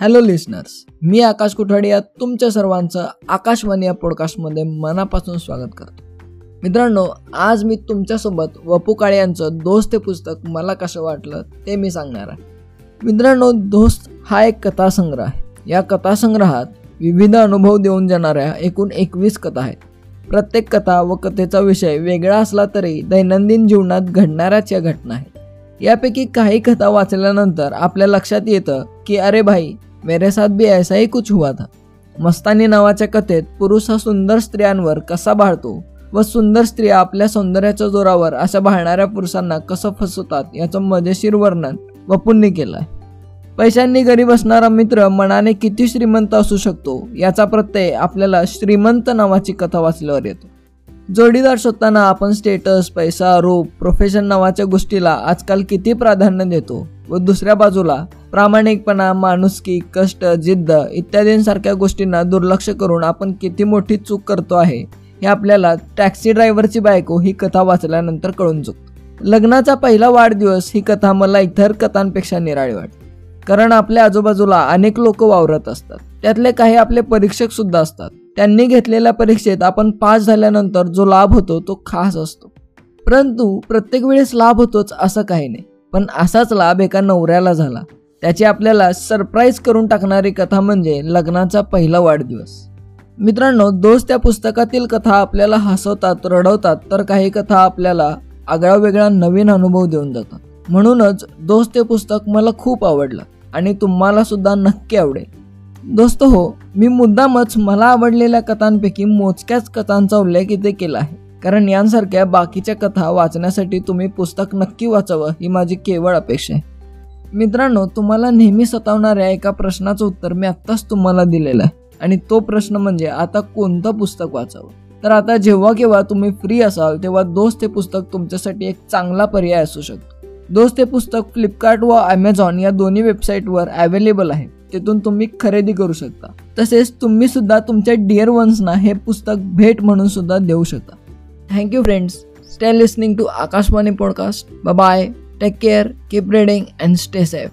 Hello listeners मी आकाश कुठाडे तुमच्या सर्वांचं आकाशवाणी या पॉडकास्टमध्ये मनापासून स्वागत करतो. मित्रांनो आज मी तुमच्यासोबत वपू काळे यांचं दोस्त हे पुस्तक मला कसं वाटलं ते मी सांगणार आहे. मित्रांनो दोस्त हा एक कथासंग्रह आहे. या कथासंग्रहात विविध अनुभव देऊन जाणाऱ्या एकूण एकवीस कथा आहेत. प्रत्येक कथा व कथेचा विषय वेगळा असला तरी दैनंदिन जीवनात घडणाऱ्याच या घटना आहेत. यापैकी काही कथा वाचल्यानंतर आपल्या लक्षात येतं की अरे भाई मेरे साथ भी ऐसा ही कुछ हुआ था। मस्तानी नावाच्या कथेत पुरुष हा सुंदर स्त्रियांवर कसा भाळतो व सुंदर स्त्रिया आपल्या सौंदर्याच्या जोरावर अशा भाळणाऱ्या पुरुषांना कसं फसवतात याचं मजेशीर वर्णन वपूंनी केलं आहे पैशांनी गरीब असणारा मित्र मनाने किती श्रीमंत असू शकतो याचा प्रत्यय आपल्याला श्रीमंत नावाची कथा वाचल्यावर येतो. जोडीदार शोधताना आपण स्टेटस पैसा रूप प्रोफेशन नावाच्या गोष्टीला आजकाल किती प्राधान्य देतो व दुसऱ्या बाजूला प्रामाणिकपणा माणुसकी कष्ट जिद्द इत्यादींसारख्या गोष्टींना दुर्लक्ष करून आपण किती मोठी चूक करतो आहे हे आपल्याला टॅक्सी ड्रायव्हरची बायको ही कथा वाचल्यानंतर कळून चुकतो. लग्नाचा पहिला वाढदिवस ही कथा मला इतर कथांपेक्षा निराळी वाटते. कारण आपल्या आजूबाजूला अनेक लोक वावरत असतात. त्यातले काही आपले परीक्षक सुद्धा असतात. त्यांनी घेतलेल्या परीक्षेत आपण पास झाल्यानंतर जो लाभ होतो तो खास असतो. परंतु प्रत्येक वेळेस लाभ होतोच असं काही नाही. पण असाच लाभ एका नवऱ्याला झाला. त्याची आपल्याला सरप्राईज करून टाकणारी कथा म्हणजे लग्नाचा पहिला वाढदिवस. मित्रांनो दोस्त त्या पुस्तकातील कथा आपल्याला हसवतात रडवतात तर काही कथा आपल्याला आगळा वेगळा नवीन अनुभव देऊन जातात. म्हणूनच दोस्त ते पुस्तक मला खूप आवडलं आणि तुम्हाला सुद्धा नक्की आवडेल. दोस्त हो मी मुद्दामच मला आवडलेल्या कथांपैकी मोजक्याच कथांचा उल्लेख इथे केला आहे. कारण यांसारख्या बाकीच्या कथा वाचण्यासाठी तुम्ही पुस्तक नक्की वाचावं ही माझी केवळ अपेक्षा आहे. मित्रांनो तुम्हाला नेहमी सतावणाऱ्या एका प्रश्नाचं उत्तर मी आत्ताच तुम्हाला दिलेलं आहे. आणि तो प्रश्न म्हणजे आता कोणतं पुस्तक वाचावं? तर आता जेव्हा केव्हा तुम्ही फ्री असाल तेव्हा दोस्त हे पुस्तक तुमच्यासाठी एक चांगला पर्याय असू शकतो. दोस्त हे पुस्तक फ्लिपकार्ट व अमेझॉन या दोन्ही वेबसाईटवर अवेलेबल आहे. तिथून तुम्ही खरेदी करू शकता. तसेच तुम्ही सुद्धा तुमच्या डिअर वन्सना हे पुस्तक भेट म्हणून सुद्धा देऊ शकता. Thank you friends stay listening to Akashvani podcast bye Take care, keep reading, and stay safe.